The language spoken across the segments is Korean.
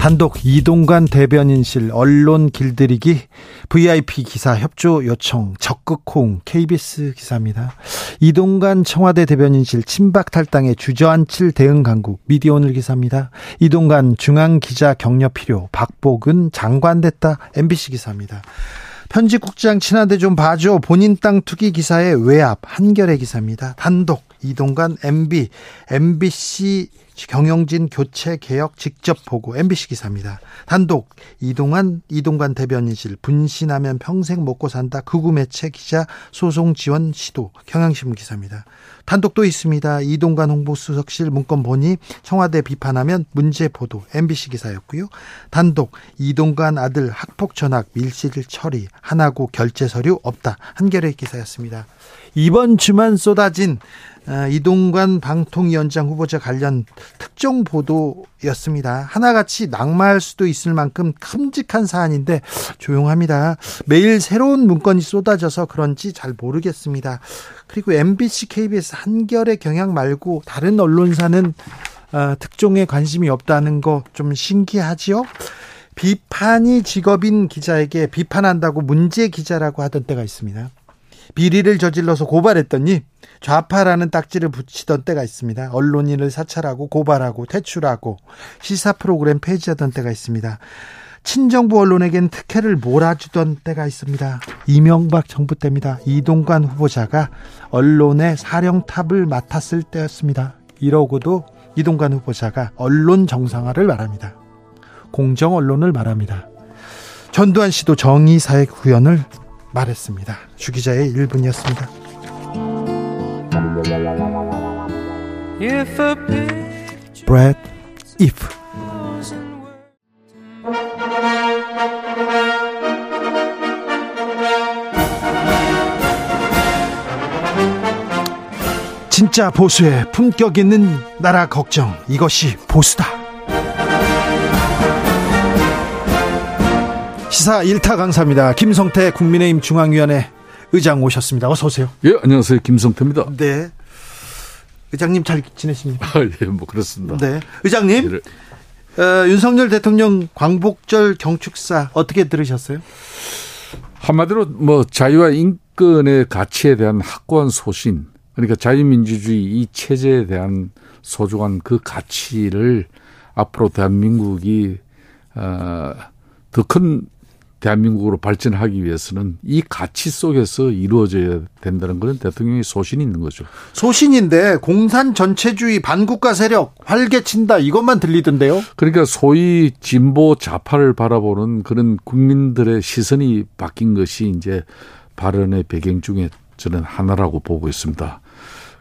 단독 이동관 대변인실 언론 길들이기 VIP 기사 협조 요청 적극 홍 KBS 기사입니다. 이동관 청와대 대변인실 친박 탈당에 주저앉힐 대응 강국 미디어오늘 기사입니다. 이동관 중앙 기자 격려 필요 박복은 장관 됐다 MBC 기사입니다. 편집국장 친한데 좀 봐줘 본인 땅 투기 기사의 외압 한결의 기사입니다. 단독 이동관 MB MBC 경영진 교체 개혁 직접 보고 MBC 기사입니다. 단독 이동환 이동관 대변인실 분신하면 평생 먹고 산다 극우 매체 기자 소송 지원 시도 경향신문 기사입니다. 단독 도 있습니다. 이동관 홍보수석실 문건 보니 청와대 비판하면 문제 보도 MBC 기사였고요. 단독 이동관 아들 학폭 전학 밀실 처리 하나고 결제 서류 없다 한겨레 기사였습니다. 이번 주만 쏟아진 아, 이동관 방통위원장 후보자 관련 특정 보도였습니다. 하나같이 낙마할 수도 있을 만큼 큼직한 사안인데 조용합니다. 매일 새로운 문건이 쏟아져서 그런지 잘 모르겠습니다. 그리고 MBC, KBS 한결의 경향 말고 다른 언론사는 아, 특종에 관심이 없다는 거 좀 신기하지요? 비판이 직업인 기자에게 비판한다고 문제 기자라고 하던 때가 있습니다. 비리를 저질러서 고발했더니 좌파라는 딱지를 붙이던 때가 있습니다. 언론인을 사찰하고 고발하고 퇴출하고 시사 프로그램 폐지하던 때가 있습니다. 친정부 언론에겐 특혜를 몰아주던 때가 있습니다. 이명박 정부 때입니다. 이동관 후보자가 언론의 사령탑을 맡았을 때였습니다. 이러고도 이동관 후보자가 언론 정상화를 말합니다. 공정 언론을 말합니다. 전두환 씨도 정의사회 구현을 말했습니다. 주기자의 1분이었습니다. Brad If 진짜 보수의 품격 있는 나라 걱정 이것이 보수다. 시사 1타 강사입니다. 김성태 국민의힘 중앙위원회 의장 오셨습니다. 어서 오세요. 예, 안녕하세요. 김성태입니다. 네. 의장님 잘 지내십니까? 아, 예, 뭐 그렇습니다. 네. 의장님. 예. 어, 윤석열 대통령 광복절 경축사 어떻게 들으셨어요? 한마디로 뭐 자유와 인권의 가치에 대한 확고한 소신, 그러니까 자유민주주의 이 체제에 대한 소중한 그 가치를 앞으로 대한민국이 어, 더큰 대한민국으로 발전하기 위해서는 이 가치 속에서 이루어져야 된다는 것은 대통령의 소신이 있는 거죠. 소신인데 공산 전체주의 반국가 세력 활개친다 이것만 들리던데요. 그러니까 소위 진보 좌파를 바라보는 그런 국민들의 시선이 바뀐 것이 이제 발언의 배경 중에 저는 하나라고 보고 있습니다.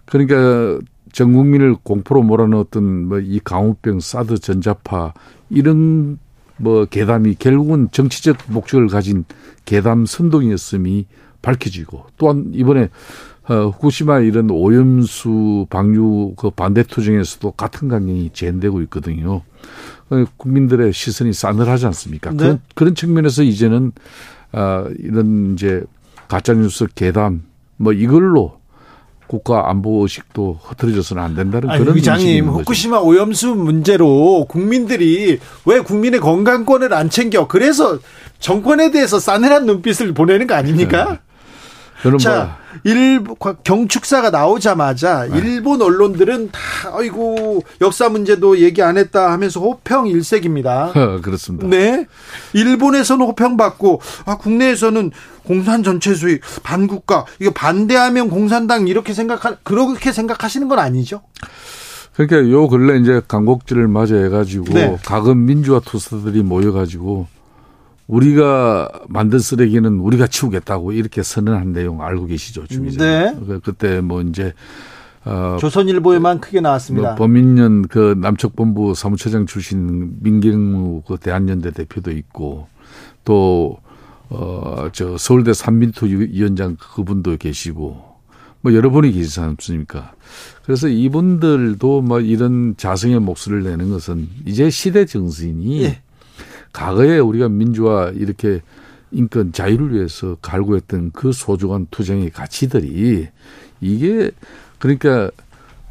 그러니까 전 국민을 공포로 몰아넣었던 뭐 이 강우병, 사드, 전자파 이런 뭐 계담이 결국은 정치적 목적을 가진 계담 선동이었음이 밝혀지고 또한 이번에 어, 후쿠시마 이런 오염수 방류 그 반대 투쟁에서도 같은 강경이 재현되고 있거든요. 어, 국민들의 시선이 싸늘하지 않습니까? 네. 그런, 그런 측면에서 이제는 어, 이런 이제 가짜뉴스 계담 뭐 이걸로 국가 안보 의식도 흐트러져서는 안 된다는 아니, 그런 의장님 후쿠시마 오염수 문제로 국민들이 왜 국민의 건강권을 안 챙겨 그래서 정권에 대해서 싸늘한 눈빛을 보내는 거 아닙니까? 네. 자, 뭐. 일 경축사가 나오자마자 네. 일본 언론들은 다 아이고 역사 문제도 얘기 안 했다 하면서 호평 일색입니다. 어, 그렇습니다. 네. 일본에서는 호평 받고 아 국내에서는 공산 전체주의 반국가 이거 반대하면 공산당 이렇게 생각하 그렇게 생각하시는 건 아니죠? 그러니까 요 근래 이제 강곡지를 맞이해 가지고 네. 각은 민주화 투사들이 모여 가지고 우리가 만든 쓰레기는 우리가 치우겠다고 이렇게 선언한 내용 알고 계시죠, 주기자. 네. 그, 그때 뭐 이제 어, 조선일보에만 크게 나왔습니다. 뭐 범인년 그 남측본부 사무처장 출신 민경무 그 대한연대 대표도 있고 또 어, 저 서울대 삼민토 위원장 그분도 계시고 뭐 여러 분이 계시지 않습니까? 그래서 이분들도 뭐 이런 자성의 목소리를 내는 것은 이제 시대 정신이 예. 과거에 우리가 민주화 이렇게 인권 자유를 위해서 갈구했던 그 소중한 투쟁의 가치들이 이게 그러니까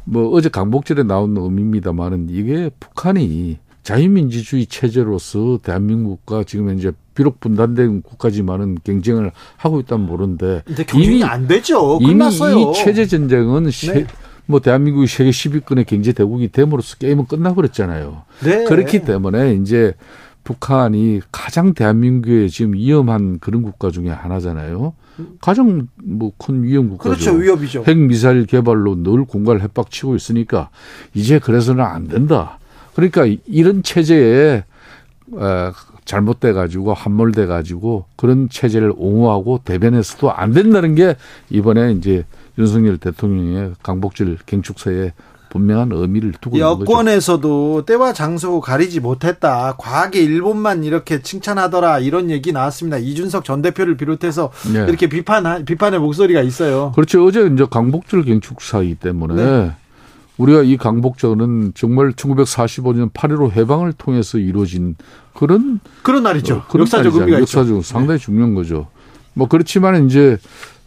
뭐 어제 강복절에 나온 의미입니다만은 이게 북한이 자유민주주의 체제로서 대한민국과 지금 이제 비록 분단된 국가지만은 경쟁을 하고 있다면 모르는데 이미 안 되죠. 끝났어요. 이미 이 체제 전쟁은 네. 뭐 대한민국이 세계 10위권의 경제 대국이 됨으로써 게임은 끝나버렸잖아요. 네. 그렇기 때문에 이제 북한이 가장 대한민국에 지금 위험한 그런 국가 중에 하나잖아요. 가장 뭐 큰 위험 국가죠. 그렇죠. 위협이죠. 핵 미사일 개발로 늘 공간을 협박치고 있으니까 이제 그래서는 안 된다. 그러니까 이런 체제에 잘못돼 가지고 함몰돼 가지고 그런 체제를 옹호하고 대변해서도 안 된다는 게 이번에 이제 윤석열 대통령의 강복절 경축서에 분명한 의미를 두고 있는 거죠. 여권에서도 때와 장소 가리지 못했다. 과하게 일본만 이렇게 칭찬하더라. 이런 얘기 나왔습니다. 이준석 전 대표를 비롯해서 네. 이렇게 비판 비판의 목소리가 있어요. 그렇죠. 어제 이제 강복절 경축 사이기 때문에 네. 우리가 이 강복절은 정말 1945년 8.15 해방을 통해서 이루어진 그런 그런 날이죠. 어, 그런 역사적 날이죠. 의미가 역사적 있죠. 상당히 네. 중요한 거죠. 뭐 그렇지만 이제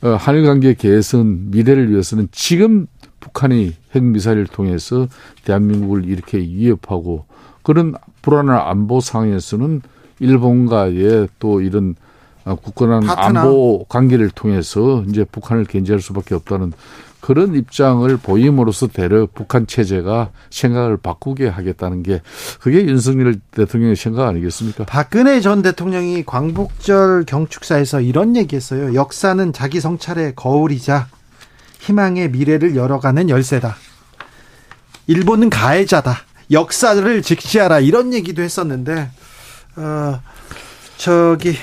어, 한일 관계 개선 미래를 위해서는 지금 북한이 핵미사일을 통해서 대한민국을 이렇게 위협하고 그런 불안한 안보 상황에서는 일본과의 또 이런 어, 굳건한 안보 관계를 통해서 이제 북한을 견제할 수밖에 없다는 그런 입장을 보임으로써 대려 북한 체제가 생각을 바꾸게 하겠다는 게 그게 윤석열 대통령의 생각 아니겠습니까? 박근혜 전 대통령이 광복절 경축사에서 이런 얘기했어요. 역사는 자기 성찰의 거울이자 희망의 미래를 열어가는 열쇠다. 일본은 가해자다. 역사를 직시하라 이런 얘기도 했었는데 어 저기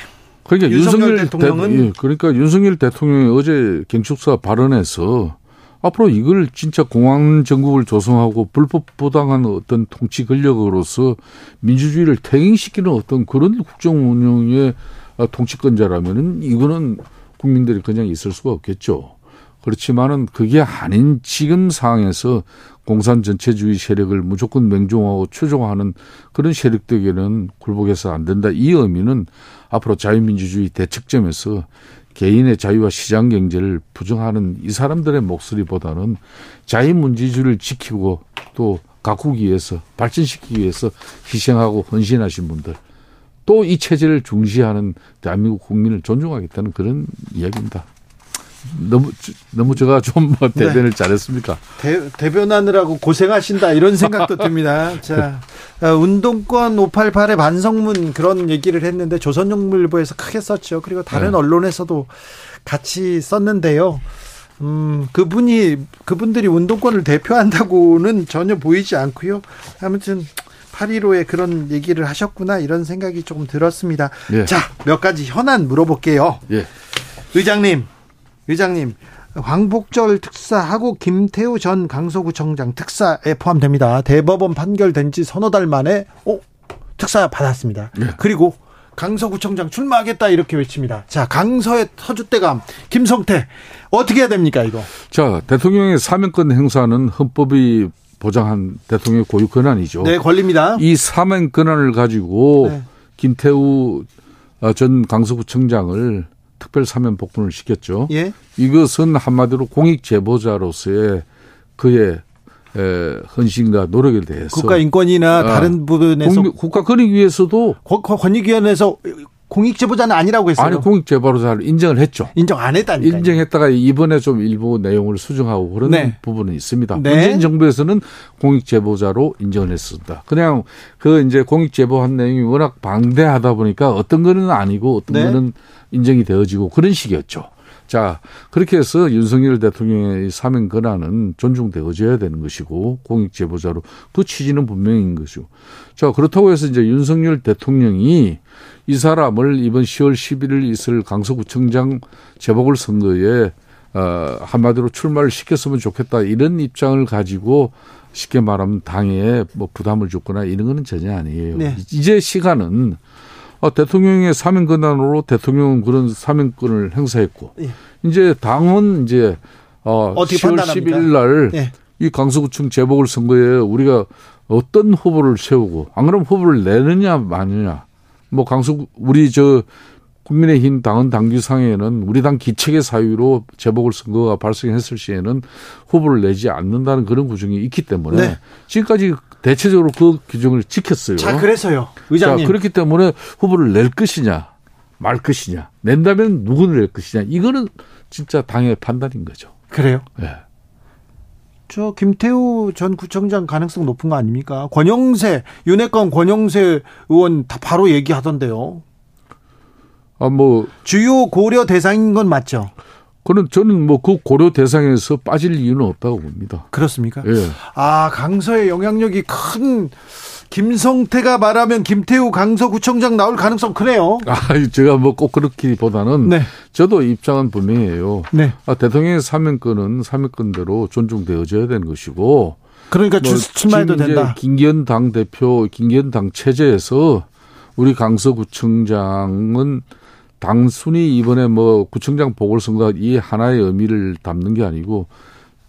그러니까 윤석열, 윤석열 대통령은 대, 예, 그러니까 윤석열 대통령이 어제 경축사 발언에서 앞으로 이걸 진짜 공황 정국을 조성하고 불법 부당한 어떤 통치 권력으로서 민주주의를 퇴행시키는 어떤 그런 국정 운영의 통치권자라면은 이거는 국민들이 그냥 있을 수가 없겠죠. 그렇지만은 그게 아닌 지금 상황에서 공산 전체주의 세력을 무조건 맹종하고 추종하는 그런 세력들에게는 굴복해서 안 된다. 이 의미는 앞으로 자유민주주의 대책점에서 개인의 자유와 시장 경제를 부정하는 이 사람들의 목소리보다는 자유민주주의를 지키고 또 가꾸기 위해서 발전시키기 위해서 희생하고 헌신하신 분들 또 이 체제를 중시하는 대한민국 국민을 존중하겠다는 그런 이야기입니다. 너무 너무 제가 좀뭐 네. 대변을 네. 잘했습니까? 대, 대변하느라고 고생하신다 이런 생각도 듭니다. 자, 어, 운동권 588의 반성문 그런 얘기를 했는데 조선용물보에서 크게 썼죠. 그리고 다른 네. 언론에서도 같이 썼는데요. 음, 그분이 그분들이 운동권을 대표한다고는 전혀 보이지 않고요. 아무튼 8.15에 그런 얘기를 하셨구나 이런 생각이 조금 들었습니다. 예. 자, 몇 가지 현안 물어볼게요. 예. 의장님, 의장님 광복절 특사하고 김태우 전 강서구청장 특사에 포함됩니다. 대법원 판결된 지 서너 달 만에 오 특사 받았습니다. 네. 그리고 강서구청장 출마하겠다 이렇게 외칩니다. 자 강서의 터줏대감 김성태 어떻게 해야 됩니까 이거? 자 대통령의 사면권 행사는 헌법이 보장한 대통령의 고유 권한이죠. 네 권리입니다. 이 사면 권한을 가지고 네. 김태우 전 강서구청장을 특별 사면 복권을 시켰죠. 예. 이것은 한마디로 공익 제보자로서의 그의 에, 헌신과 노력에 대해서 국가 인권이나 아, 다른 부분에서 국, 국가 권익 위해서도 권익위원회에서 공익 제보자는 아니라고 했어요. 아니 공익 제보자를 인정을 했죠. 인정 안 했다니까. 인정했다가 이번에 좀 일부 내용을 수정하고 그런 네. 부분은 있습니다. 네. 문재인 정부에서는 공익 제보자로 인정을 했습니다. 그냥 그 이제 공익 제보한 내용이 워낙 방대하다 보니까 어떤 거는 아니고 어떤 네. 거는 인정이 되어지고 그런 식이었죠. 자, 그렇게 해서 윤석열 대통령의 사면 권한은 존중되어져야 되는 것이고 공익 제보자로 그 취지는 분명인 것이고. 자, 그렇다고 해서 이제 윤석열 대통령이 이 사람을 이번 10월 11일 있을 강서구청장 재보궐 선거에 어, 한마디로 출마를 시켰으면 좋겠다 이런 입장을 가지고 쉽게 말하면 당에 뭐 부담을 줬거나 이런 거는 전혀 아니에요. 네. 이제 시간은 어, 대통령의 사면 권한으로 대통령은 그런 사면권을 행사했고 예. 이제 당은 이제 어, 어떻게 10월 판단합니까? 10일 날 예. 이 강서구청 재보궐 선거에 우리가 어떤 후보를 세우고 안 그러면 후보를 내느냐 마느냐 뭐 강서 우리 저 국민의힘 당은 당규상에는 우리 당 기책의 사유로 재보궐 선거가 발생했을 시에는 후보를 내지 않는다는 그런 구정이 있기 때문에 네. 지금까지 대체적으로 그 규정을 지켰어요. 자, 그래서요. 의장님. 자, 그렇기 때문에 후보를 낼 것이냐 말 것이냐 낸다면 누구를 낼 것이냐 이거는 진짜 당의 판단인 거죠. 그래요. 예. 저 김태우 전 구청장 가능성 높은 거 아닙니까? 권영세, 윤핵관 권영세 의원 다 바로 얘기하던데요. 아, 뭐, 주요 고려 대상인 건 맞죠? 그는 저는 뭐 그 고려 대상에서 빠질 이유는 없다고 봅니다. 그렇습니까? 예. 아, 강서의 영향력이 큰 김성태가 말하면 김태우 강서구청장 나올 가능성 크네요. 아, 제가 뭐 꼭 그렇기보다는 네. 저도 입장은 분명해요. 네. 아, 대통령의 사면권은 사면권대로 존중되어져야 되는 것이고 그러니까 뭐 주, 출마해도 된다. 김기현 당 대표, 김기현 당 체제에서 우리 강서구청장은 단순히 이번에 뭐 구청장 보궐선거 이 하나의 의미를 담는 게 아니고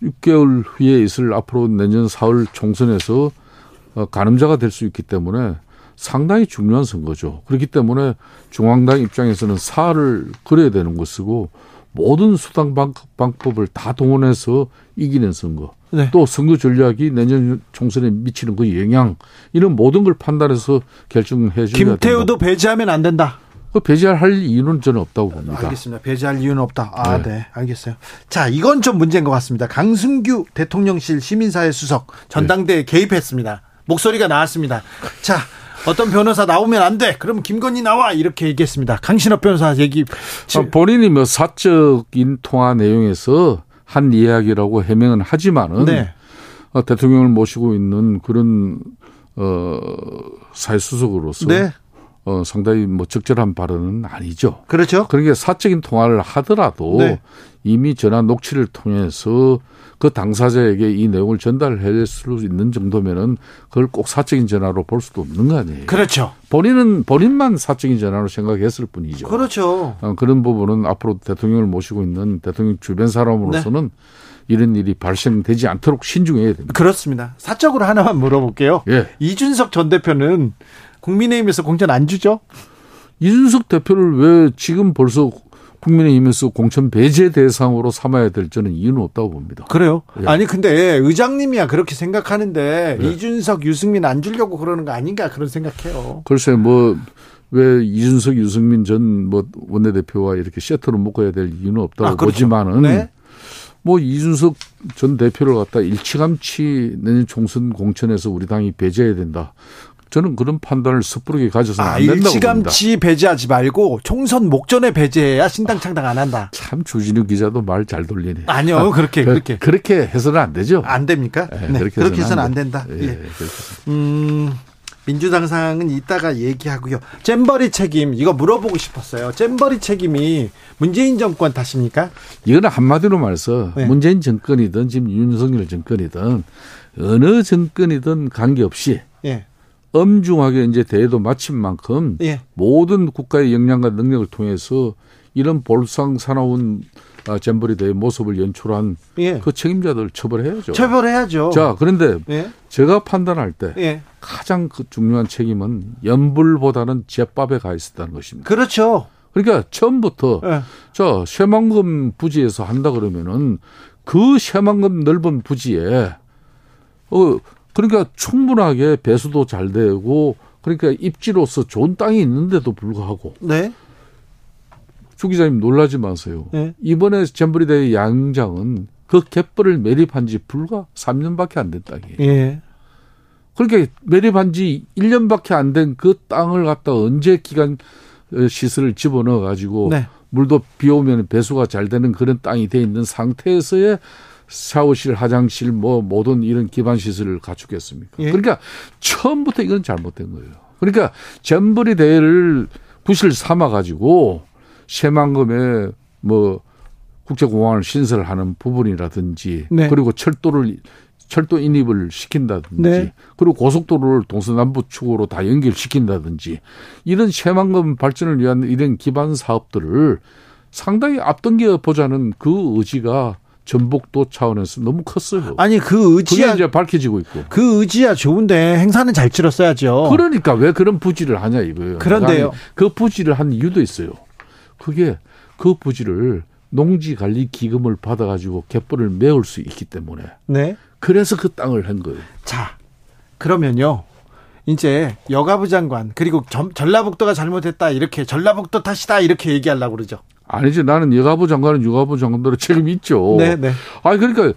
6개월 후에 있을 앞으로 내년 4월 총선에서 어, 가늠자가 될 수 있기 때문에 상당히 중요한 선거죠. 그렇기 때문에 중앙당 입장에서는 사활을 그려야 되는 것이고 모든 수당 방- 방법을 다 동원해서 이기는 선거. 네. 또 선거 전략이 내년 총선에 미치는 그 영향 이런 모든 걸 판단해서 결정해 줘야 된다. 김태우도 배제하면 안 된다. 그 배제할 이유는 저는 없다고 봅니다. 알겠습니다. 배제할 이유는 없다. 아, 네. 네. 알겠어요. 자, 이건 좀 문제인 것 같습니다. 강승규 대통령실 시민사회 수석 전당대에 개입했습니다. 목소리가 나왔습니다. 자, 어떤 변호사 나오면 안 돼. 그럼 김건희 나와. 이렇게 얘기했습니다. 강신업 변호사 얘기. 아, 본인이 뭐 사적인 통화 내용에서 한 이야기라고 해명은 하지만은 네. 어, 대통령을 모시고 있는 그런 어 사회 수석으로서 네. 어 상당히 뭐 적절한 발언은 아니죠. 그렇죠. 그러니까 사적인 통화를 하더라도 네. 이미 전화 녹취를 통해서 그 당사자에게 이 내용을 전달할 수 있는 정도면은 그걸 꼭 사적인 전화로 볼 수도 없는 거 아니에요. 그렇죠. 본인은 본인만 사적인 전화로 생각했을 뿐이죠. 그렇죠. 어, 그런 부분은 앞으로 대통령을 모시고 있는 대통령 주변 사람으로서는 네. 이런 일이 발생되지 않도록 신중해야 됩니다. 그렇습니다. 사적으로 하나만 물어볼게요. 예. 이준석 전 대표는 국민의힘에서 공천 안 주죠? 이준석 대표를 왜 지금 벌써 국민의힘에서 공천 배제 대상으로 삼아야 될 저는 이유는 없다고 봅니다. 그래요? 예. 아니 근데 의장님이야 그렇게 생각하는데 예. 이준석, 유승민 안 주려고 그러는 거 아닌가 그런 생각해요. 글쎄 뭐 왜 이준석, 유승민 전 뭐 원내대표와 이렇게 세트로 묶어야 될 이유는 없다고 아, 그렇죠. 보지만은 네. 뭐 이준석 전 대표를 갖다 일찌감치 내년 총선 공천에서 우리 당이 배제해야 된다. 저는 그런 판단을 섣부르게 가져서는 아, 안 된다고 봅니다. 일찌감치 배제하지 말고 총선 목전에 배제해야 신당 창당 안 한다. 참 주진우 기자도 말 잘 돌리네. 아니요, 그렇게 그- 그렇게 그렇게 해서는 안 되죠. 안 됩니까? 예, 네, 그렇게 그렇게 해서는 안 안 된다. 예, 예. 음, 민주당 상은 이따가 얘기하고요. 잼버리 책임 이거 물어보고 싶었어요. 잼버리 책임이 문재인 정권 탓입니까? 이거는 한마디로 말해서 네. 문재인 정권이든 지금 윤석열 정권이든 어느 정권이든 관계없이 예, 엄중하게 이제 대도 마친 만큼 예, 모든 국가의 역량과 능력을 통해서 이런 볼상 사나운 아, 잼버리 대회 모습을 연출한 예. 그 책임자들 처벌해야죠. 처벌해야죠. 자, 그런데 예, 제가 판단할 때 예, 가장 그 중요한 책임은 연불보다는 제밥에 가 있었다는 것입니다. 그렇죠. 그러니까 처음부터 예. 저 쇠만금 부지에서 한다 그러면은 그 쇠만금 넓은 부지에 어 그러니까 충분하게 배수도 잘 되고 그러니까 입지로서 좋은 땅이 있는데도 불구하고 네, 주 기자님 놀라지 마세요. 네. 이번에 잼버리 대회 양장은 그 갯벌을 매립한 지 불과 3년밖에 안 된 땅이에요. 예, 그렇게 매립한 지 1년밖에 안 된 그 땅을 갖다 언제 기간 어, 시설을 집어넣어 가지고 네. 물도 비 오면 배수가 잘 되는 그런 땅이 돼 있는 상태에서의 샤워실, 화장실 뭐 모든 이런 기반 시설을 갖추겠습니까? 예. 그러니까 처음부터 이건 잘못된 거예요. 그러니까 잼버리 대회를 부실 삼아 가지고 새만금에 뭐 국제공항을 신설하는 부분이라든지 네. 그리고 철도를 철도 인입을 시킨다든지 네. 그리고 고속도로를 동서남북 축으로 다 연결시킨다든지 이런 새만금 발전을 위한 이런 기반 사업들을 상당히 앞당겨 보자는 그 의지가 전북도 차원에서 너무 컸어요. 아니 그 의지야 이제 밝혀지고 있고. 그 의지야 좋은데 행사는 잘 치렀어야죠. 그러니까 왜 그런 부지를 하냐 이거예요. 그런데요. 그 부지를 한 이유도 있어요. 그게 그 부지를 농지 관리 기금을 받아 가지고 갯벌을 메울 수 있기 때문에 네. 그래서 그 땅을 한 거예요. 자, 그러면요. 이제 여가부 장관 그리고 전, 전라북도가 잘못했다 이렇게 전라북도 탓이다 이렇게 얘기하려고 그러죠. 아니지 나는 여가부 장관은 여가부 장관대로 책임이 있죠. 네, 네. 아니 그러니까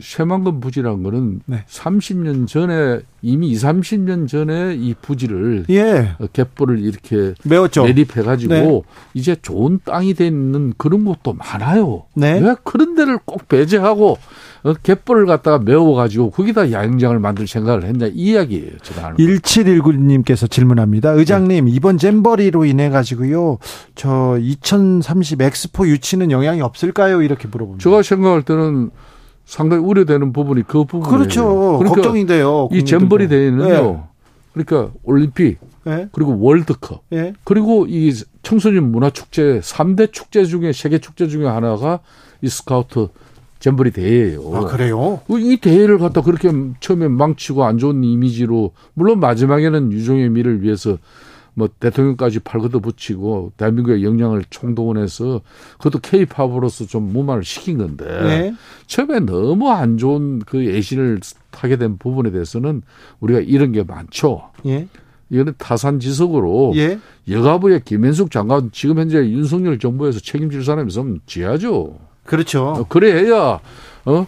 새만금 부지라는 거는 네. 30년 전에 이미 2, 30년 전에 이 부지를 예. 갯벌을 이렇게 매웠죠. 매립해 가지고 네. 이제 좋은 땅이 돼 있는 그런 곳도 많아요. 네. 왜 그런 데를 꼭 배제하고 어, 갯벌을 갖다가 메워 가지고 거기다 야영장을 만들 생각을 했냐 이 이야기예요. 제가 하는 거. 1719님께서 질문합니다. 의장님, 이번 잼버리로 인해 가지고요. 저 2030 엑스포 유치는 영향이 없을까요? 이렇게 물어봅니다. 제가 생각할 때는 상당히 우려되는 부분이 그 부분이에요. 그렇죠. 그러니까 걱정인데요. 이 잼버리 대회는요. 네. 그러니까 올림픽 예. 그리고 월드컵 예. 그리고 이 청소년 문화 축제 3대 축제 중에 세계 축제 중에 하나가 이 스카우트 잼버리 대회예요. 아, 그래요? 이 대회를 갖다 그렇게 처음에 망치고 안 좋은 이미지로 물론 마지막에는 유종의 미를 위해서 뭐 대통령까지 팔걷어 붙이고 대한민국의 역량을 총동원해서 그것도 케이팝으로서 좀 무마를 시킨 건데 네. 처음에 너무 안 좋은 그 예신을 타게 된 부분에 대해서는 우리가 이런 게 많죠. 예. 이거는 타산지석으로 예. 여가부의 김현숙 장관 지금 현재 윤석열 정부에서 책임질 사람이 있으면 지하죠. 그렇죠. 어, 그래야 어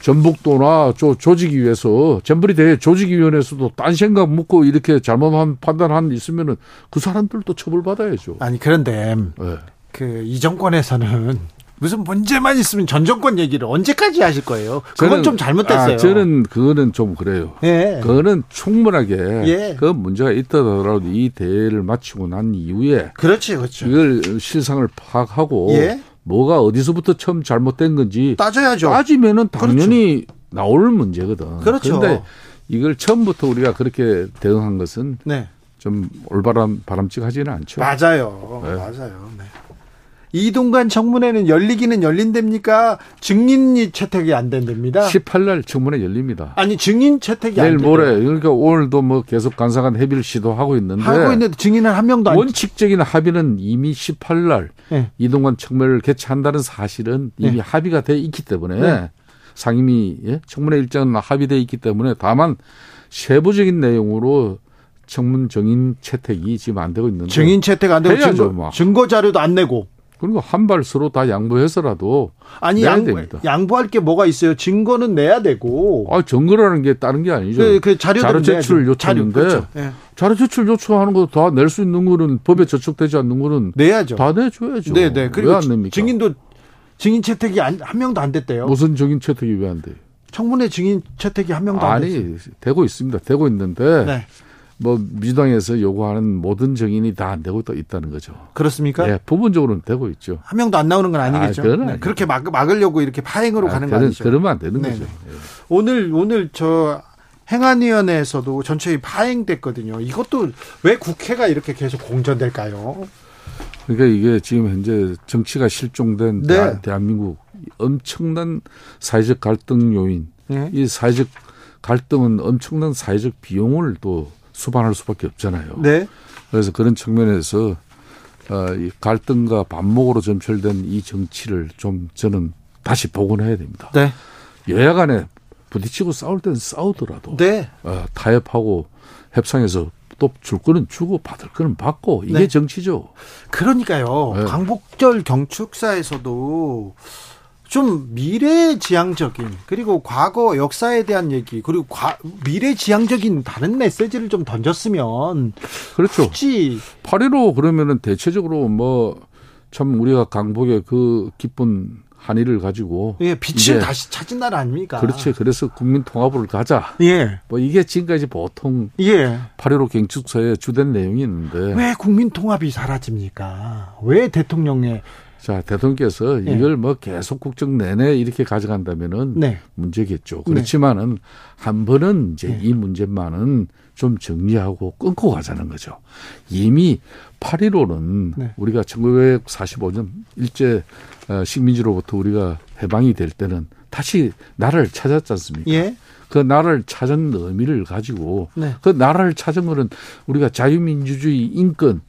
전북도나 조, 조직위에서 잼버리 대회 조직위원회에서도 딴 생각 묻고 이렇게 잘못한 판단한 있으면은 그 사람들도 처벌받아야죠. 아니, 그런데 예. 그이 정권에서는 무슨 문제만 있으면 전 정권 얘기를 언제까지 하실 거예요? 그건 저는- 좀 잘못됐어요. 아, 저는 그거는 좀 그래요. 예. 그거는 충분하게 예. 그 문제가 있더라도 이 대회를 마치고 난 이후에 그렇지, 그렇죠. 이걸 실상을 파악하고 예. 뭐가 어디서부터 처음 잘못된 건지 따져야죠. 따지면은 당연히 나올 문제거든. 그렇죠. 그런데 이걸 처음부터 우리가 그렇게 대응한 것은 네. 좀 올바람 바람직하지는 않죠. 맞아요. 네. 맞아요. 네. 이동관 청문회는 열리기는 열린답니까? 증인 채택이 안 된답니다. 18날 청문회 열립니다. 아니 증인 채택이 안 내일. 모레 그러니까 오늘도 뭐 계속 간사간 협의를 시도하고 있는데 하고 있는데 증인은 한 명도 안 원칙적인 합의는 이미 18날 네. 이동관 청문회를 개최한다는 사실은 이미 네. 합의가 돼 있기 때문에 네. 상임위 예? 청문회 일정은 합의돼 있기 때문에 다만 세부적인 내용으로 청문 정인 채택이 지금 안 되고 있는데 증인 채택 안 되고 증거, 뭐. 증거 자료도 안 내고 그리고 한발 서로 다 양보해서라도 아니 양보, 됩니다. 양보할 게 뭐가 있어요? 증거는 내야 되고 아 정거라는 게 다른 게 아니죠. 그, 그 자료들은 자료 제출 내야죠. 자료, 요청인데 그렇죠. 예. 자료 제출 요청하는 거 다 낼 수 있는 거는 법에 저촉되지 않는 거는 내야죠. 다 내줘야죠. 네, 네. 왜 그리고 안 냅니까? 증인도 증인 채택이 안, 한 명도 안 됐대요. 무슨 정인 채택이 왜 안 돼? 청문회 증인 채택이 한 명도 안 됐어요. 아니 되고 있습니다. 되고 있는데 네. 뭐 민주당에서 요구하는 모든 정인이 다 안 되고 또 있다는 거죠. 그렇습니까? 예, 부분적으로는 되고 있죠. 한 명도 안 나오는 건 아니겠죠. 아, 그건 네. 그렇게 막, 막으려고 이렇게 파행으로 아, 가는 거 그러- 아니죠. 그러면 안 되는 네, 거죠. 네. 예. 오늘 오늘 저 행안위원회에서도 전체의 파행됐거든요. 이것도 왜 국회가 이렇게 계속 공전될까요? 그러니까 이게 지금 현재 정치가 실종된 네. 대- 대한민국 엄청난 사회적 갈등 요인. 네. 이 사회적 갈등은 엄청난 사회적 비용을 또 수반할 수밖에 없잖아요. 네. 그래서 그런 측면에서 어, 이 갈등과 반목으로 점철된 이 정치를 좀 저는 다시 복원해야 됩니다. 네. 여야 간에 부딪히고 싸울 때는 싸우더라도 네. 어, 타협하고 협상해서 또 줄 거는 주고 받을 거는 받고 이게 네. 정치죠. 그러니까요. 네. 광복절 경축사에서도 좀 미래지향적인 그리고 과거 역사에 대한 얘기 그리고 과- 미래지향적인 다른 메시지를 좀 던졌으면 그렇죠. 굳이 8.15 그러면은 대체적으로 뭐 참 우리가 강복의 그 기쁜 한일을 가지고 예, 빛을 다시 찾은 날 아닙니까? 그렇지. 그래서 국민 통합을 가자. 예. 뭐 이게 지금까지 보통 예. 8.15 경축서의 주된 내용이 있는데 왜 국민 통합이 사라집니까? 왜 대통령의 자, 대통령께서 예. 이걸 뭐 계속 국정 내내 이렇게 가져간다면은 네. 문제겠죠. 그렇지만은 한 번은 이제 네. 이 문제만은 좀 정리하고 끊고 가자는 거죠. 이미 8.15는 네. 우리가 1945년 일제 어, 식민지로부터 우리가 해방이 될 때는 다시 나라를 찾았지 않습니까? 예. 그 나라를 찾은 의미를 가지고 네. 그 나라를 찾은 거는 우리가 자유민주주의 인권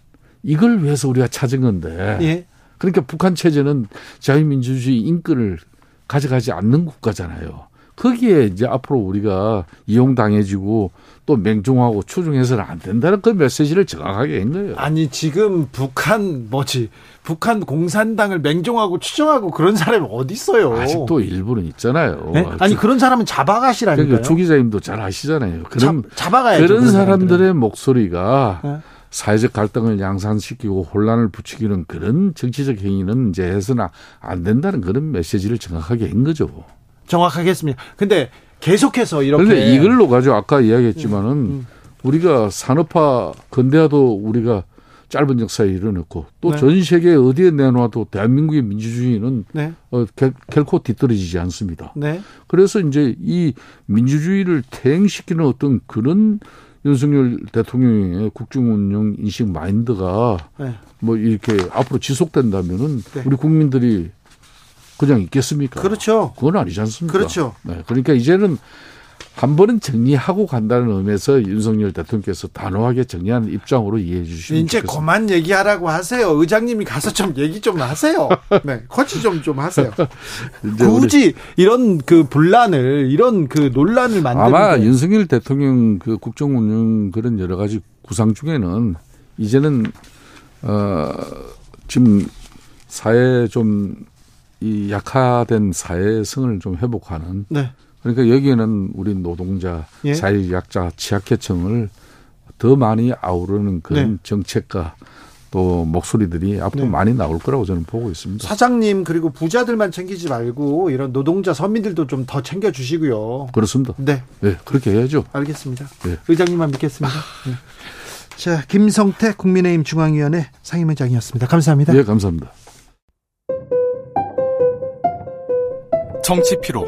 이걸 위해서 우리가 찾은 건데 예. 그러니까 북한 체제는 자유민주주의 인권을 가져가지 않는 국가잖아요. 거기에 이제 앞으로 우리가 이용당해지고 또 맹종하고 추종해서는 안 된다는 그 메시지를 정확하게 한 거예요. 아니 지금 북한 뭐지? 북한 공산당을 맹종하고 추종하고 그런 사람이 어디 있어요? 아직도 일부는 있잖아요. 네? 아니 그런 사람은 잡아가시라니까요. 그러니까 조 기자님도 잘 아시잖아요. 그런 잡, 잡아가야죠. 그런 그런 사람들의 목소리가 네. 사회적 갈등을 양산시키고 혼란을 부추기는 그런 정치적 행위는 이제 해서는 안 된다는 그런 메시지를 정확하게 한 거죠. 정확하게 했습니다. 근데 계속해서 이렇게 그런데 이걸로 가지고 아까 이야기했지만은 음. 우리가 산업화 근대화도 우리가 짧은 역사에 이뤄냈고 또 네. 전 세계 어디에 내놔도 대한민국의 민주주의는 네. 어, 결, 결코 뒤떨어지지 않습니다. 네. 그래서 이제 이 민주주의를 퇴행시키는 어떤 그런 윤석열 대통령의 국정운영 인식 마인드가 네. 뭐 이렇게 앞으로 지속된다면은 네. 우리 국민들이 그냥 있겠습니까? 그렇죠. 그건 아니지 않습니까? 그렇죠. 네, 그러니까 이제는 한 번은 정리하고 간다는 의미에서 윤석열 대통령께서 단호하게 정리하는 입장으로 이해해 주시면 이제 좋겠습니다. 그만 얘기하라고 하세요. 의장님이 가서 좀 얘기 좀 하세요. 네, 코치 좀 좀 하세요. 굳이 이런 그 분란을 이런 그 논란을 만드는 아마 게 윤석열 대통령 그 국정운영 그런 여러 가지 구상 중에는 이제는 어 지금 사회 좀 이 약화된 사회성을 좀 회복하는 네. 그러니까 여기에는 우리 노동자, 예. 사회약자, 취약계층을 더 많이 아우르는 그런 네. 정책과 또 목소리들이 앞으로 네. 많이 나올 거라고 저는 보고 있습니다. 사장님 그리고 부자들만 챙기지 말고 이런 노동자 서민들도 좀 더 챙겨 주시고요. 그렇습니다. 네, 네, 그렇게 해야죠. 알겠습니다. 네. 의장님만 믿겠습니다. 네. 자, 김성태 국민의힘 중앙위원회 상임의장이었습니다. 감사합니다. 예, 감사합니다. 정치 피로,